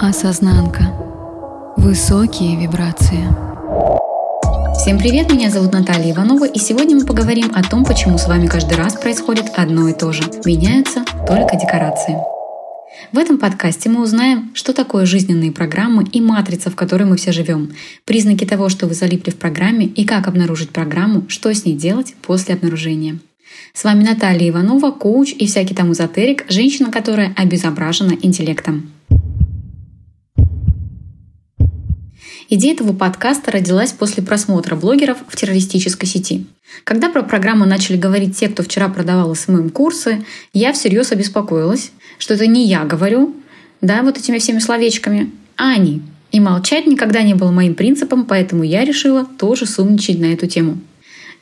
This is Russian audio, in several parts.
Осознанка. Высокие вибрации. Всем привет, меня зовут Наталья Иванова, и сегодня мы поговорим о том, почему с вами каждый раз происходит одно и то же. Меняются только декорации. В этом подкасте мы узнаем, что такое жизненные программы и матрица, в которой мы все живем, признаки того, что вы залипли в программе и как обнаружить программу, что с ней делать после обнаружения. С вами Наталья Иванова, коуч и всякий там эзотерик, женщина, которая обезображена интеллектом. Идея этого подкаста родилась после просмотра блогеров в террористической сети. Когда про программу начали говорить те, кто вчера продавал SMM курсы, я всерьез обеспокоилась, что это не я говорю, да, вот этими всеми словечками, а они. И молчать никогда не было моим принципом, поэтому я решила тоже сумничать на эту тему.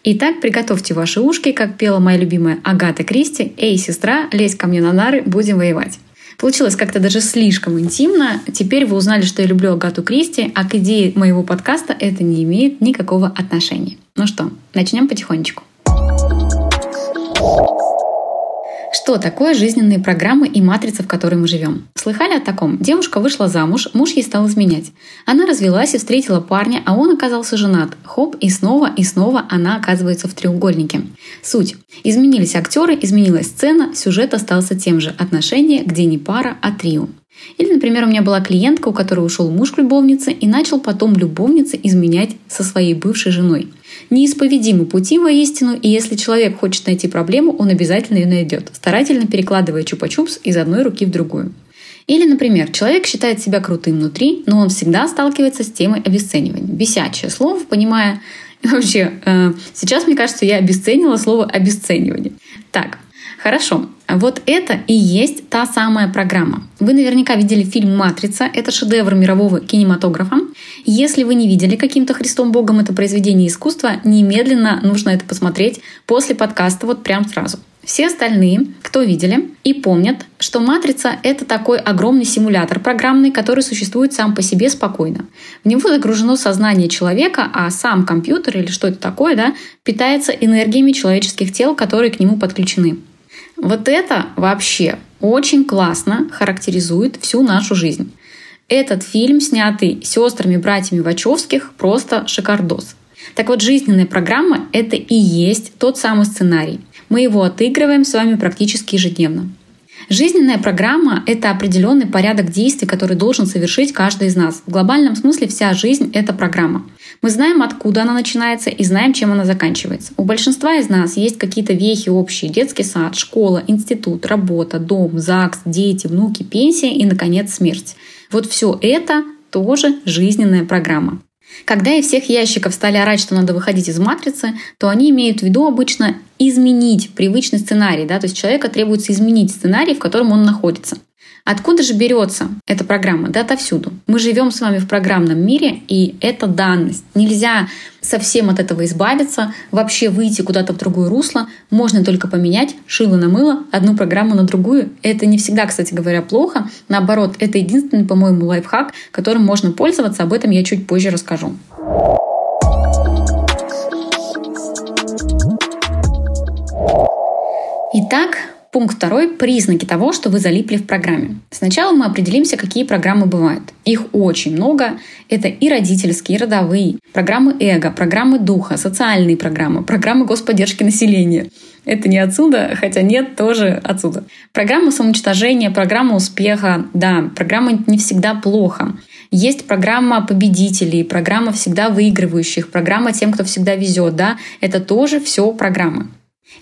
Итак, приготовьте ваши ушки, как пела моя любимая Агата Кристи. «Эй, сестра, лезь ко мне на нары, будем воевать». Получилось как-то даже слишком интимно. Теперь вы узнали, что я люблю Агату Кристи, а к идее моего подкаста это не имеет никакого отношения. Ну что, начнем потихонечку. Что такое жизненные программы и матрица, в которой мы живем? Слыхали о таком? Девушка вышла замуж, муж ей стал изменять. Она развелась и встретила парня, а он оказался женат. Хоп, и снова, и снова она оказывается в треугольнике. Суть. Изменились актеры, изменилась сцена, сюжет остался тем же. Отношения, где не пара, а трио. Или, например, у меня была клиентка, у которой ушел муж к любовнице и начал потом любовнице изменять со своей бывшей женой. Неисповедимы пути воистину, и если человек хочет найти проблему, он обязательно ее найдет, старательно перекладывая чупа-чупс из одной руки в другую. Или, например, человек считает себя крутым внутри, но он всегда сталкивается с темой обесценивания. Бесячее слово, понимая, вообще, э, сейчас, мне кажется, я обесценила слово обесценивание. Так, Хорошо, вот это и есть та самая программа. Вы наверняка видели фильм «Матрица». Это шедевр мирового кинематографа. Если вы не видели каким-то Христом Богом это произведение искусства, немедленно нужно это посмотреть после подкаста вот прям сразу. Все остальные, кто видели и помнят, что матрица — это такой огромный симулятор программный, который существует сам по себе спокойно. В него загружено сознание человека, а сам компьютер или что это такое, да, питается энергиями человеческих тел, которые к нему подключены. Вот это вообще очень классно характеризует всю нашу жизнь. Этот фильм, снятый сестрами, братьями Вачовских, просто шикардос. Так вот, жизненная программа — это и есть тот самый сценарий. Мы его отыгрываем с вами практически ежедневно. Жизненная программа — это определенный порядок действий, который должен совершить каждый из нас. В глобальном смысле вся жизнь — это программа. Мы знаем, откуда она начинается и знаем, чем она заканчивается. У большинства из нас есть какие-то вехи общие. Детский сад, школа, институт, работа, дом, ЗАГС, дети, внуки, пенсия и, наконец, смерть. Вот все это тоже жизненная программа. Когда из всех ящиков стали орать, что надо выходить из матрицы, то они имеют в виду обычно изменить привычный сценарий. Да? То есть человека требуется изменить сценарий, в котором он находится. Откуда же берется эта программа? Да отовсюду. Мы живем с вами в программном мире, и это данность. Нельзя совсем от этого избавиться, вообще выйти куда-то в другое русло. Можно только поменять шило на мыло, одну программу на другую. Это не всегда, кстати говоря, плохо. Наоборот, это единственный, по-моему, лайфхак, которым можно пользоваться. Об этом я чуть позже расскажу. Итак, Пункт второй – признаки того, что вы залипли в программе. Сначала мы определимся, какие программы бывают. Их очень много. Это и родительские, и родовые, программы эго, программы духа, социальные программы, программы господдержки населения. Это не отсюда, хотя нет, тоже отсюда. Программа самоуничтожения, программа успеха. Да, программа не всегда плохо. Есть программа победителей, программа всегда выигрывающих, программа тем, кто всегда везет. Да? Это тоже все программы.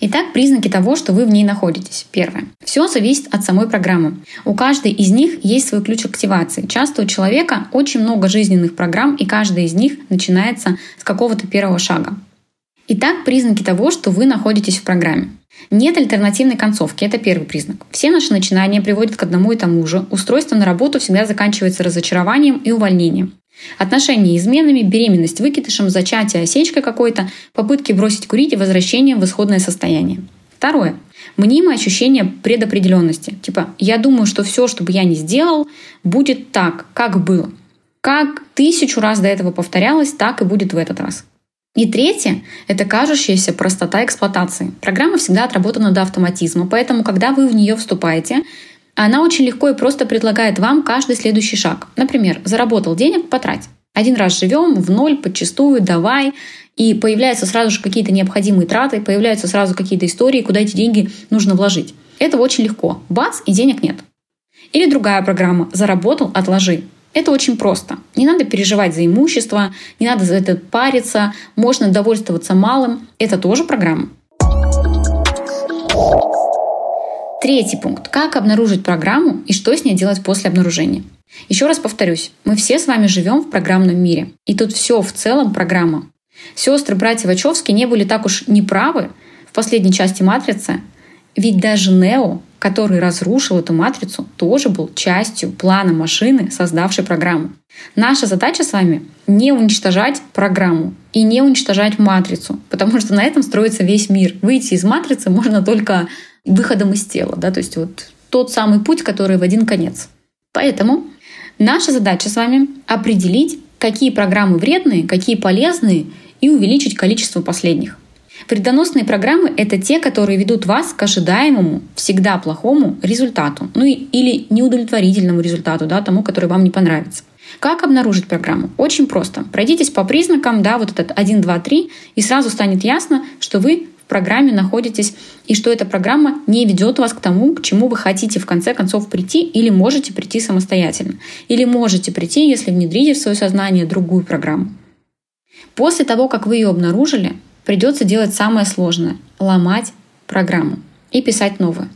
Итак, признаки того, что вы в ней находитесь. Первое. Все зависит от самой программы. У каждой из них есть свой ключ активации. Часто у человека очень много жизненных программ, и каждая из них начинается с какого-то первого шага. Итак, признаки того, что вы находитесь в программе. Нет альтернативной концовки, это первый признак. Все наши начинания приводят к одному и тому же. Устройство на работу всегда заканчивается разочарованием и увольнением. Отношения изменами, беременность выкидышем, зачатие осечкой какой-то, попытки бросить курить и возвращение в исходное состояние. Второе. Мнимое ощущение предопределенности. Типа, я думаю, что все, что бы я ни сделал, будет так, как было. Как тысячу раз до этого повторялось, так и будет в этот раз. И третье – это кажущаяся простота эксплуатации. Программа всегда отработана до автоматизма, поэтому, когда вы в нее вступаете, Она очень легко и просто предлагает вам каждый следующий шаг. Например, заработал денег, потрать. Один раз живем в ноль, подчастую, давай. И появляются сразу же какие-то необходимые траты, появляются сразу какие-то истории, куда эти деньги нужно вложить. Это очень легко. Бац, и денег нет. Или другая программа «Заработал, отложи». Это очень просто. Не надо переживать за имущество, не надо за это париться, можно довольствоваться малым. Это тоже программа. Третий пункт. Как обнаружить программу и что с ней делать после обнаружения. Еще раз повторюсь, мы все с вами живем в программном мире. И тут все в целом программа. Сестры, братья Вачовски не были так уж неправы в последней части «Матрицы», ведь даже Нео, который разрушил эту матрицу, тоже был частью плана машины, создавшей программу. Наша задача с вами не уничтожать программу и не уничтожать матрицу, потому что на этом строится весь мир. Выйти из матрицы можно только выходом из тела, да, то есть вот тот самый путь, который в один конец. Поэтому наша задача с вами определить, какие программы вредные, какие полезные, и увеличить количество последних. Вредоносные программы — это те, которые ведут вас к ожидаемому, всегда плохому результату, ну и, или неудовлетворительному результату, да, тому, который вам не понравится. Как обнаружить программу? Очень просто. Пройдитесь по признакам, да, вот этот 1, 2, 3, и сразу станет ясно, что вы программе находитесь, и что эта программа не ведет вас к тому, к чему вы хотите в конце концов прийти, или можете прийти самостоятельно. Или можете прийти, если внедрите в свое сознание другую программу. После того, как вы ее обнаружили, придется делать самое сложное — ломать программу и писать новую.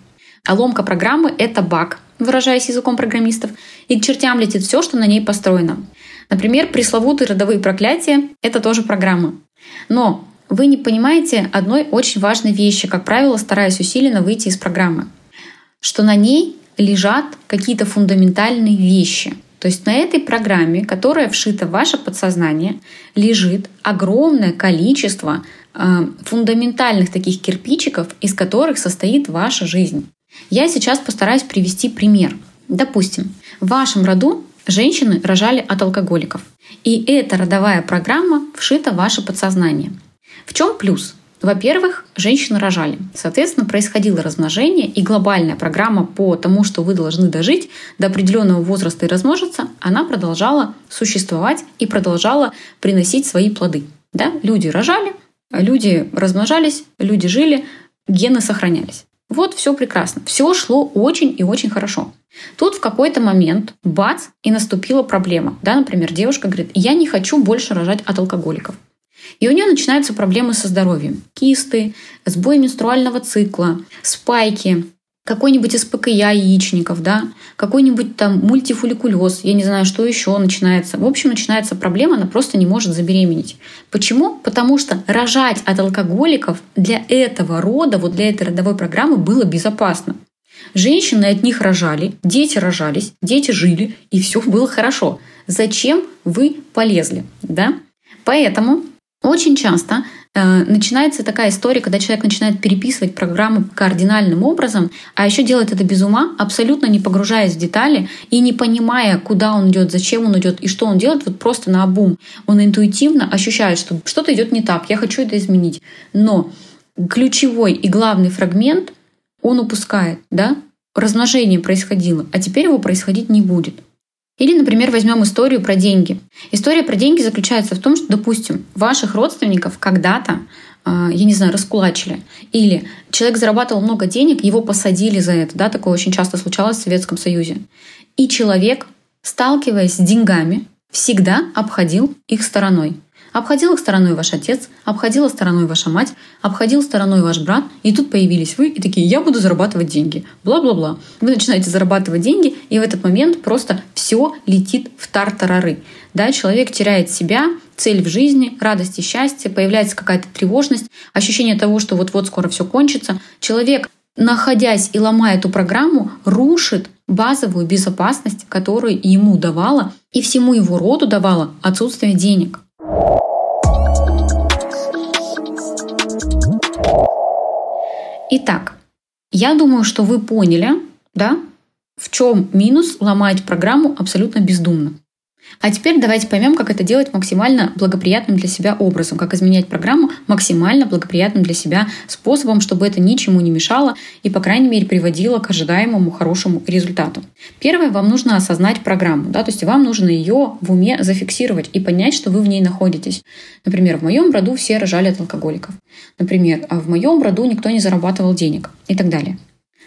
А ломка программы — это баг, выражаясь языком программистов, и к чертям летит все, что на ней построено. Например, пресловутые родовые проклятия — это тоже программа. Но вы не понимаете одной очень важной вещи, как правило, стараясь усиленно выйти из программы, что на ней лежат какие-то фундаментальные вещи — то есть на этой программе, которая вшита в ваше подсознание, лежит огромное количество э, фундаментальных таких кирпичиков, из которых состоит ваша жизнь. Я сейчас постараюсь привести пример. Допустим, в вашем роду женщины рожали от алкоголиков. И эта родовая программа вшита в ваше подсознание. В чем плюс? Во-первых, женщины рожали. Соответственно, происходило размножение, и глобальная программа по тому, что вы должны дожить до определенного возраста и размножиться, она продолжала существовать и продолжала приносить свои плоды. Да? Люди рожали, люди размножались, люди жили, гены сохранялись. Вот все прекрасно. Все шло очень и очень хорошо. Тут в какой-то момент, бац, и наступила проблема. Да, например, девушка говорит, я не хочу больше рожать от алкоголиков. И у нее начинаются проблемы со здоровьем. Кисты, сбой менструального цикла, спайки, какой-нибудь СПКЯ яичников, да, какой-нибудь там мультифолликулез, я не знаю, что еще начинается. В общем, начинается проблема, она просто не может забеременеть. Почему? Потому что рожать от алкоголиков для этого рода, вот для этой родовой программы было безопасно. Женщины от них рожали, дети рожались, дети жили, и все было хорошо. Зачем вы полезли? Да? Поэтому очень часто э, начинается такая история, когда человек начинает переписывать программу кардинальным образом, а еще делает это без ума, абсолютно не погружаясь в детали и не понимая, куда он идет, зачем он идет и что он делает, вот просто на обум. Он интуитивно ощущает, что что-то идет не так, я хочу это изменить. Но ключевой и главный фрагмент он упускает, да? Размножение происходило, а теперь его происходить не будет. Или, например, возьмем историю про деньги. История про деньги заключается в том, что, допустим, ваших родственников когда-то а, я не знаю, раскулачили. Или человек зарабатывал много денег, его посадили за это. Да, такое очень часто случалось в Советском Союзе. И человек, сталкиваясь с деньгами, всегда обходил их стороной. Обходил их стороной ваш отец, обходила стороной ваша мать, обходил стороной ваш брат, и тут появились вы и такие, я буду зарабатывать деньги, бла-бла-бла. Вы начинаете зарабатывать деньги, и в этот момент просто все летит в тартарары. Да, человек теряет себя, цель в жизни, радость и счастье, появляется какая-то тревожность, ощущение того, что вот-вот скоро все кончится. Человек, находясь и ломая эту программу, рушит базовую безопасность, которую ему давала и всему его роду давала отсутствие денег. Итак, я думаю, что вы поняли, да, в чем минус ломать программу абсолютно бездумно. А теперь давайте поймем, как это делать максимально благоприятным для себя образом, как изменять программу максимально благоприятным для себя способом, чтобы это ничему не мешало и, по крайней мере, приводило к ожидаемому хорошему результату. Первое, вам нужно осознать программу, да, то есть вам нужно ее в уме зафиксировать и понять, что вы в ней находитесь. Например, в моем роду все рожали от алкоголиков. Например, а в моем роду никто не зарабатывал денег и так далее.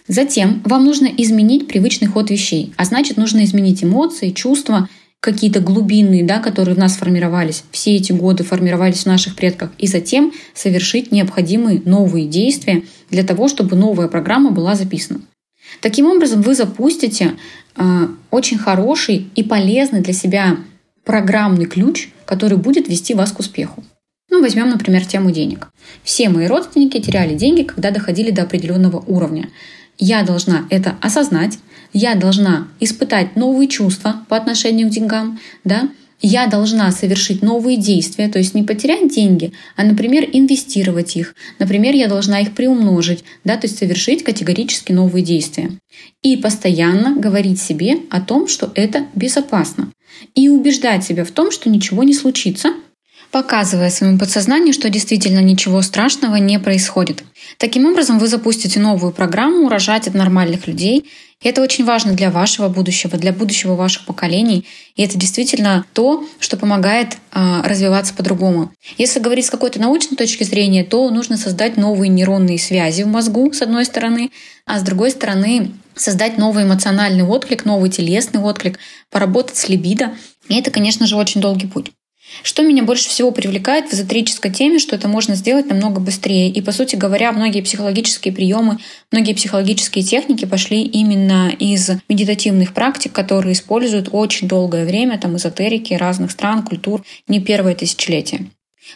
Затем вам нужно изменить привычный ход вещей, а значит нужно изменить эмоции, чувства, какие-то глубинные, да, которые в нас формировались, все эти годы формировались в наших предках, и затем совершить необходимые новые действия для того, чтобы новая программа была записана. Таким образом, вы запустите э, очень хороший и полезный для себя программный ключ, который будет вести вас к успеху. Ну, возьмем, например, тему денег. Все мои родственники теряли деньги, когда доходили до определенного уровня. Я должна это осознать, я должна испытать новые чувства по отношению к деньгам, да, я должна совершить новые действия, то есть не потерять деньги, а, например, инвестировать их. Например, я должна их приумножить, да, то есть совершить категорически новые действия. И постоянно говорить себе о том, что это безопасно. И убеждать себя в том, что ничего не случится, показывая своему подсознанию, что действительно ничего страшного не происходит. Таким образом, вы запустите новую программу «Рожать от нормальных людей». И это очень важно для вашего будущего, для будущего ваших поколений. И это действительно то, что помогает э, развиваться по-другому. Если говорить с какой-то научной точки зрения, то нужно создать новые нейронные связи в мозгу, с одной стороны, а с другой стороны создать новый эмоциональный отклик, новый телесный отклик, поработать с либидо. И это, конечно же, очень долгий путь. Что меня больше всего привлекает в эзотерической теме, что это можно сделать намного быстрее. И, по сути говоря, многие психологические приемы, многие психологические техники пошли именно из медитативных практик, которые используют очень долгое время, там эзотерики разных стран, культур, не первое тысячелетие.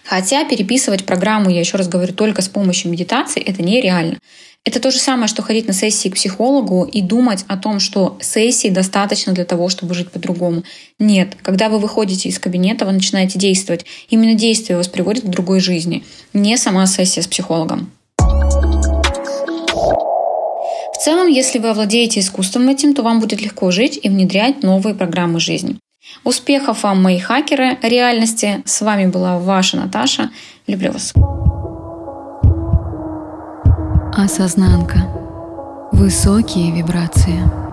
Хотя переписывать программу, я еще раз говорю, только с помощью медитации, это нереально. Это то же самое, что ходить на сессии к психологу и думать о том, что сессии достаточно для того, чтобы жить по-другому. Нет. Когда вы выходите из кабинета, вы начинаете действовать. Именно действие вас приводит к другой жизни, не сама сессия с психологом. В целом, если вы овладеете искусством этим, то вам будет легко жить и внедрять новые программы жизни. Успехов вам, мои хакеры реальности. С вами была ваша Наташа. Люблю вас. Осознанка. Высокие вибрации.